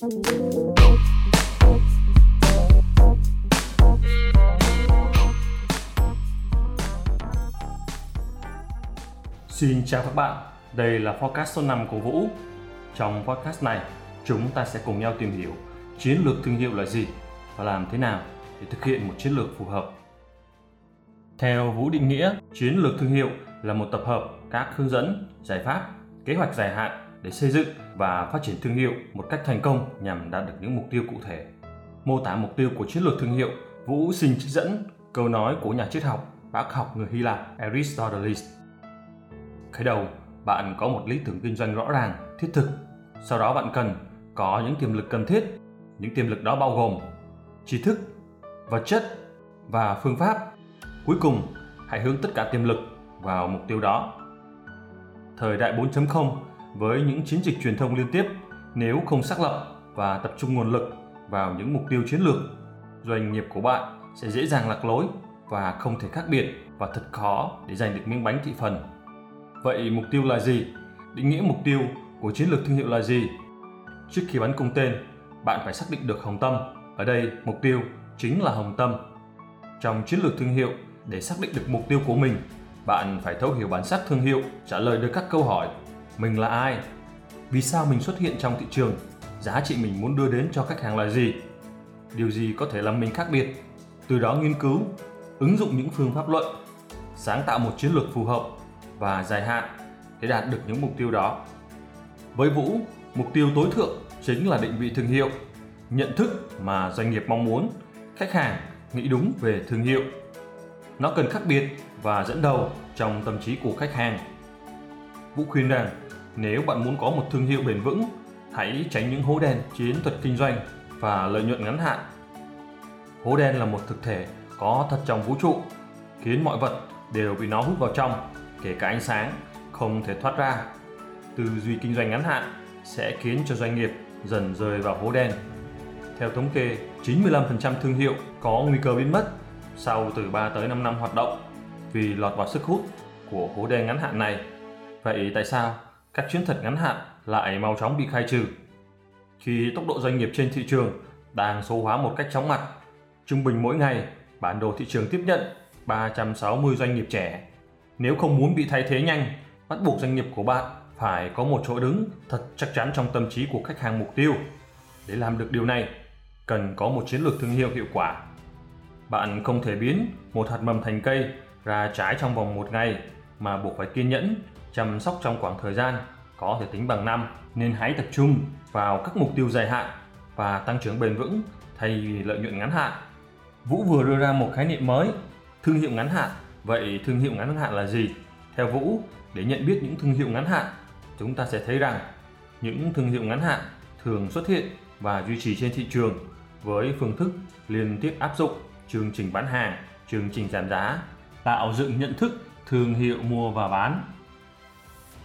Xin chào các bạn, đây là podcast số 5 của Vũ. Trong podcast này, chúng ta sẽ cùng nhau tìm hiểu chiến lược thương hiệu là gì và làm thế nào để thực hiện một chiến lược phù hợp. Theo Vũ định nghĩa, chiến lược thương hiệu là một tập hợp các hướng dẫn, giải pháp, kế hoạch dài hạn để xây dựng và phát triển thương hiệu một cách thành công nhằm đạt được những mục tiêu cụ thể. Mô tả mục tiêu của chiến lược thương hiệu, Vũ xin trích dẫn câu nói của nhà triết học, bác học người Hy Lạp Aristoteles. Khởi đầu, bạn có một lý tưởng kinh doanh rõ ràng, thiết thực. Sau đó bạn cần có những tiềm lực cần thiết. Những tiềm lực đó bao gồm trí thức, vật chất và phương pháp. Cuối cùng, hãy hướng tất cả tiềm lực vào mục tiêu đó. Thời đại 4.0 với những chiến dịch truyền thông liên tiếp, nếu không xác lập và tập trung nguồn lực vào những mục tiêu chiến lược, doanh nghiệp của bạn sẽ dễ dàng lạc lối và không thể khác biệt và thật khó để giành được miếng bánh thị phần. Vậy mục tiêu là gì? Định nghĩa mục tiêu của chiến lược thương hiệu là gì? Trước khi bắn cung tên, bạn phải xác định được hồng tâm. Ở đây, mục tiêu chính là hồng tâm. Trong chiến lược thương hiệu, để xác định được mục tiêu của mình, bạn phải thấu hiểu bản sắc thương hiệu, trả lời được các câu hỏi. Mình là ai? Vì sao mình xuất hiện trong thị trường? Giá trị mình muốn đưa đến cho khách hàng là gì? Điều gì có thể làm mình khác biệt? Từ đó nghiên cứu, ứng dụng những phương pháp luận, sáng tạo một chiến lược phù hợp và dài hạn để đạt được những mục tiêu đó. Với Vũ, mục tiêu tối thượng chính là định vị thương hiệu, nhận thức mà doanh nghiệp mong muốn, khách hàng nghĩ đúng về thương hiệu. Nó cần khác biệt và dẫn đầu trong tâm trí của khách hàng. Vũ khuyên rằng nếu bạn muốn có một thương hiệu bền vững, hãy tránh những hố đen chiến thuật kinh doanh và lợi nhuận ngắn hạn. Hố đen là một thực thể có thật trong vũ trụ, khiến mọi vật đều bị nó hút vào trong, kể cả ánh sáng, không thể thoát ra. Tư duy kinh doanh ngắn hạn sẽ khiến cho doanh nghiệp dần rơi vào hố đen. Theo thống kê, 95% thương hiệu có nguy cơ biến mất sau từ 3 tới 5 năm hoạt động vì lọt vào sức hút của hố đen ngắn hạn này. Vậy tại sao các chiến thuật ngắn hạn lại mau chóng bị khai trừ? Khi tốc độ doanh nghiệp trên thị trường đang số hóa một cách chóng mặt, trung bình mỗi ngày bản đồ thị trường tiếp nhận 360 doanh nghiệp trẻ. Nếu không muốn bị thay thế nhanh, bắt buộc doanh nghiệp của bạn phải có một chỗ đứng thật chắc chắn trong tâm trí của khách hàng mục tiêu. Để làm được điều này, cần có một chiến lược thương hiệu hiệu quả. Bạn không thể biến một hạt mầm thành cây ra trái trong vòng một ngày mà buộc phải kiên nhẫn, chăm sóc trong khoảng thời gian có thể tính bằng năm nên hãy tập trung vào các mục tiêu dài hạn và tăng trưởng bền vững thay vì lợi nhuận ngắn hạn. Vũ vừa đưa ra một khái niệm mới, thương hiệu ngắn hạn. Vậy thương hiệu ngắn hạn là gì? Theo Vũ, để nhận biết những thương hiệu ngắn hạn, chúng ta sẽ thấy rằng những thương hiệu ngắn hạn thường xuất hiện và duy trì trên thị trường với phương thức liên tiếp áp dụng chương trình bán hàng, chương trình giảm giá, tạo dựng nhận thức thương hiệu mua và bán.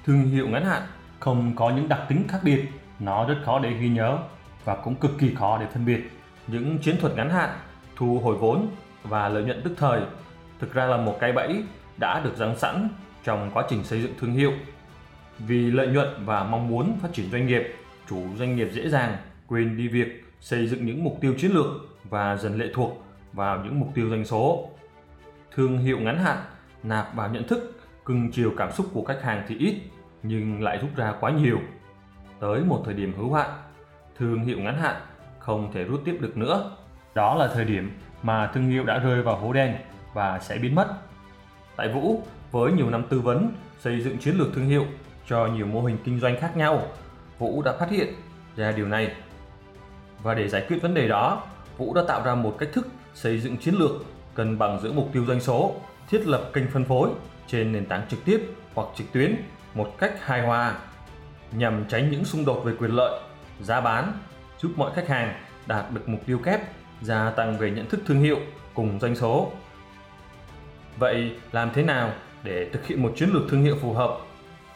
Thương hiệu ngắn hạn không có những đặc tính khác biệt, nó rất khó để ghi nhớ và cũng cực kỳ khó để phân biệt. Những chiến thuật ngắn hạn, thu hồi vốn và lợi nhuận tức thời thực ra là một cái bẫy đã được giăng sẵn trong quá trình xây dựng thương hiệu. Vì lợi nhuận và mong muốn phát triển doanh nghiệp, chủ doanh nghiệp dễ dàng quên đi việc xây dựng những mục tiêu chiến lược và dần lệ thuộc vào những mục tiêu doanh số. Thương hiệu ngắn hạn nạp vào nhận thức, cưng chiều cảm xúc của khách hàng thì ít nhưng lại rút ra quá nhiều. Tới một thời điểm hữu hạn, thương hiệu ngắn hạn không thể rút tiếp được nữa. Đó là thời điểm mà thương hiệu đã rơi vào hố đen và sẽ biến mất. Tại Vũ, với nhiều năm tư vấn, xây dựng chiến lược thương hiệu cho nhiều mô hình kinh doanh khác nhau, Vũ đã phát hiện ra điều này. Và để giải quyết vấn đề đó, Vũ đã tạo ra một cách thức xây dựng chiến lược cân bằng giữa mục tiêu doanh số, thiết lập kênh phân phối trên nền tảng trực tiếp hoặc trực tuyến một cách hài hòa nhằm tránh những xung đột về quyền lợi, giá bán, giúp mọi khách hàng đạt được mục tiêu kép, gia tăng về nhận thức thương hiệu cùng doanh số. Vậy làm thế nào để thực hiện một chiến lược thương hiệu phù hợp?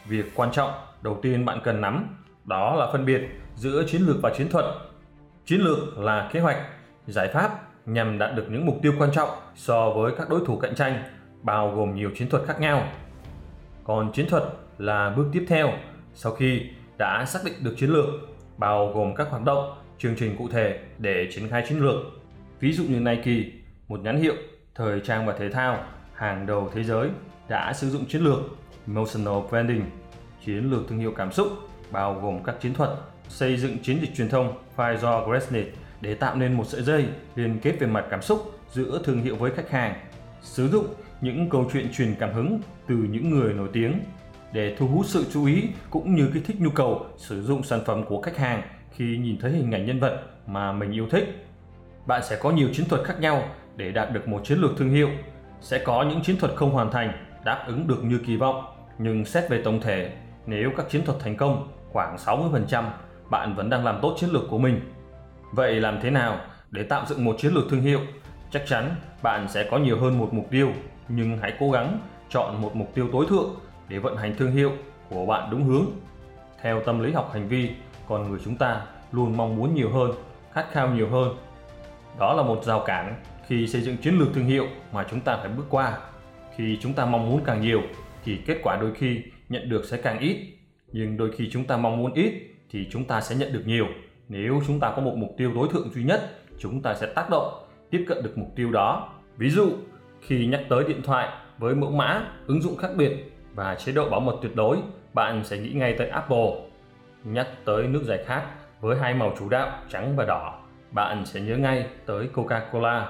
Việc quan trọng đầu tiên bạn cần nắm đó là phân biệt giữa chiến lược và chiến thuật. Chiến lược là kế hoạch, giải pháp nhằm đạt được những mục tiêu quan trọng so với các đối thủ cạnh tranh, bao gồm nhiều chiến thuật khác nhau. Còn chiến thuật là bước tiếp theo sau khi đã xác định được chiến lược, bao gồm các hoạt động chương trình cụ thể để triển khai chiến lược. Ví dụ như Nike, một nhãn hiệu thời trang và thể thao hàng đầu thế giới đã sử dụng chiến lược Emotional Branding, chiến lược thương hiệu cảm xúc bao gồm các chiến thuật xây dựng chiến dịch truyền thông Pfizer Gresnet để tạo nên một sợi dây liên kết về mặt cảm xúc giữa thương hiệu với khách hàng. Sử dụng những câu chuyện truyền cảm hứng từ những người nổi tiếng để thu hút sự chú ý cũng như kích thích nhu cầu sử dụng sản phẩm của khách hàng khi nhìn thấy hình ảnh nhân vật mà mình yêu thích. Bạn sẽ có nhiều chiến thuật khác nhau để đạt được một chiến lược thương hiệu. Sẽ có những chiến thuật không hoàn thành đáp ứng được như kỳ vọng, nhưng xét về tổng thể, nếu các chiến thuật thành công khoảng 60%, bạn vẫn đang làm tốt chiến lược của mình. Vậy làm thế nào để tạo dựng một chiến lược thương hiệu? Chắc chắn bạn sẽ có nhiều hơn một mục tiêu, nhưng hãy cố gắng chọn một mục tiêu tối thượng để vận hành thương hiệu của bạn đúng hướng. Theo tâm lý học hành vi, con người chúng ta luôn mong muốn nhiều hơn, khát khao nhiều hơn. Đó là một rào cản khi xây dựng chiến lược thương hiệu mà chúng ta phải bước qua. Khi chúng ta mong muốn càng nhiều thì kết quả đôi khi nhận được sẽ càng ít, nhưng đôi khi chúng ta mong muốn ít thì chúng ta sẽ nhận được nhiều. Nếu chúng ta có một mục tiêu tối thượng duy nhất, chúng ta sẽ tác động tiếp cận được mục tiêu đó. Ví dụ, khi nhắc tới điện thoại với mẫu mã, ứng dụng khác biệt và chế độ bảo mật tuyệt đối, bạn sẽ nghĩ ngay tới Apple. Nhắc tới nước giải khát với hai màu chủ đạo trắng và đỏ, bạn sẽ nhớ ngay tới Coca-Cola.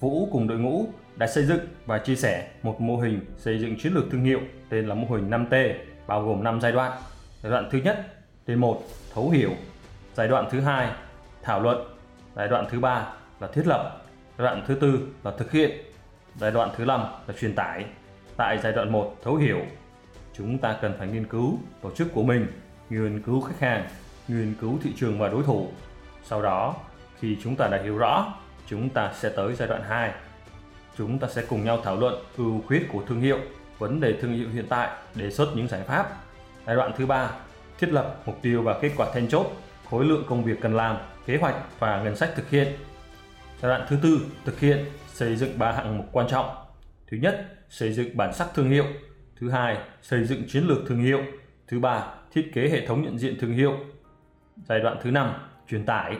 Vũ cùng đội ngũ đã xây dựng và chia sẻ một mô hình xây dựng chiến lược thương hiệu tên là mô hình 5T, bao gồm 5 giai đoạn. Giai đoạn thứ nhất, T1, thấu hiểu. Giai đoạn thứ hai, thảo luận. Giai đoạn thứ ba là thiết lập. Giai đoạn thứ tư là thực hiện. Giai đoạn thứ năm là truyền tải. Tại giai đoạn 1, thấu hiểu, chúng ta cần phải nghiên cứu tổ chức của mình, nghiên cứu khách hàng, nghiên cứu thị trường và đối thủ. Sau đó, khi chúng ta đã hiểu rõ, chúng ta sẽ tới giai đoạn 2. Chúng ta sẽ cùng nhau thảo luận ưu khuyết của thương hiệu, vấn đề thương hiệu hiện tại, đề xuất những giải pháp. Giai đoạn thứ ba, thiết lập mục tiêu và kết quả then chốt, khối lượng công việc cần làm, kế hoạch và ngân sách thực hiện. Giai đoạn thứ tư, thực hiện, xây dựng ba hạng mục quan trọng. Thứ nhất, xây dựng bản sắc thương hiệu. Thứ hai, xây dựng chiến lược thương hiệu. Thứ ba, thiết kế hệ thống nhận diện thương hiệu. Giai đoạn thứ năm, truyền tải.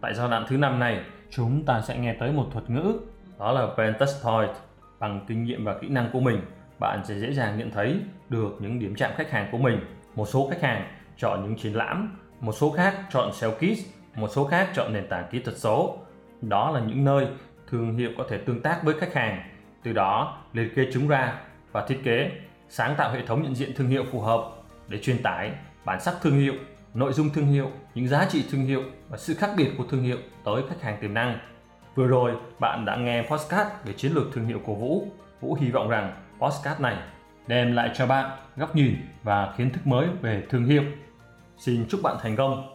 Tại giai đoạn thứ năm này, chúng ta sẽ nghe tới một thuật ngữ, đó là Vantage Point. Bằng kinh nghiệm và kỹ năng của mình, bạn sẽ dễ dàng nhận thấy được những điểm chạm khách hàng của mình. Một số khách hàng chọn những triển lãm, một số khác chọn sell kit, một số khác chọn nền tảng kỹ thuật số. Đó là những nơi thương hiệu có thể tương tác với khách hàng, từ đó liệt kê chúng ra và thiết kế, sáng tạo hệ thống nhận diện thương hiệu phù hợp để truyền tải bản sắc thương hiệu, nội dung thương hiệu, những giá trị thương hiệu và sự khác biệt của thương hiệu tới khách hàng tiềm năng. Vừa rồi, bạn đã nghe podcast về chiến lược thương hiệu của Vũ. Vũ hy vọng rằng podcast này đem lại cho bạn góc nhìn và kiến thức mới về thương hiệu. Xin chúc bạn thành công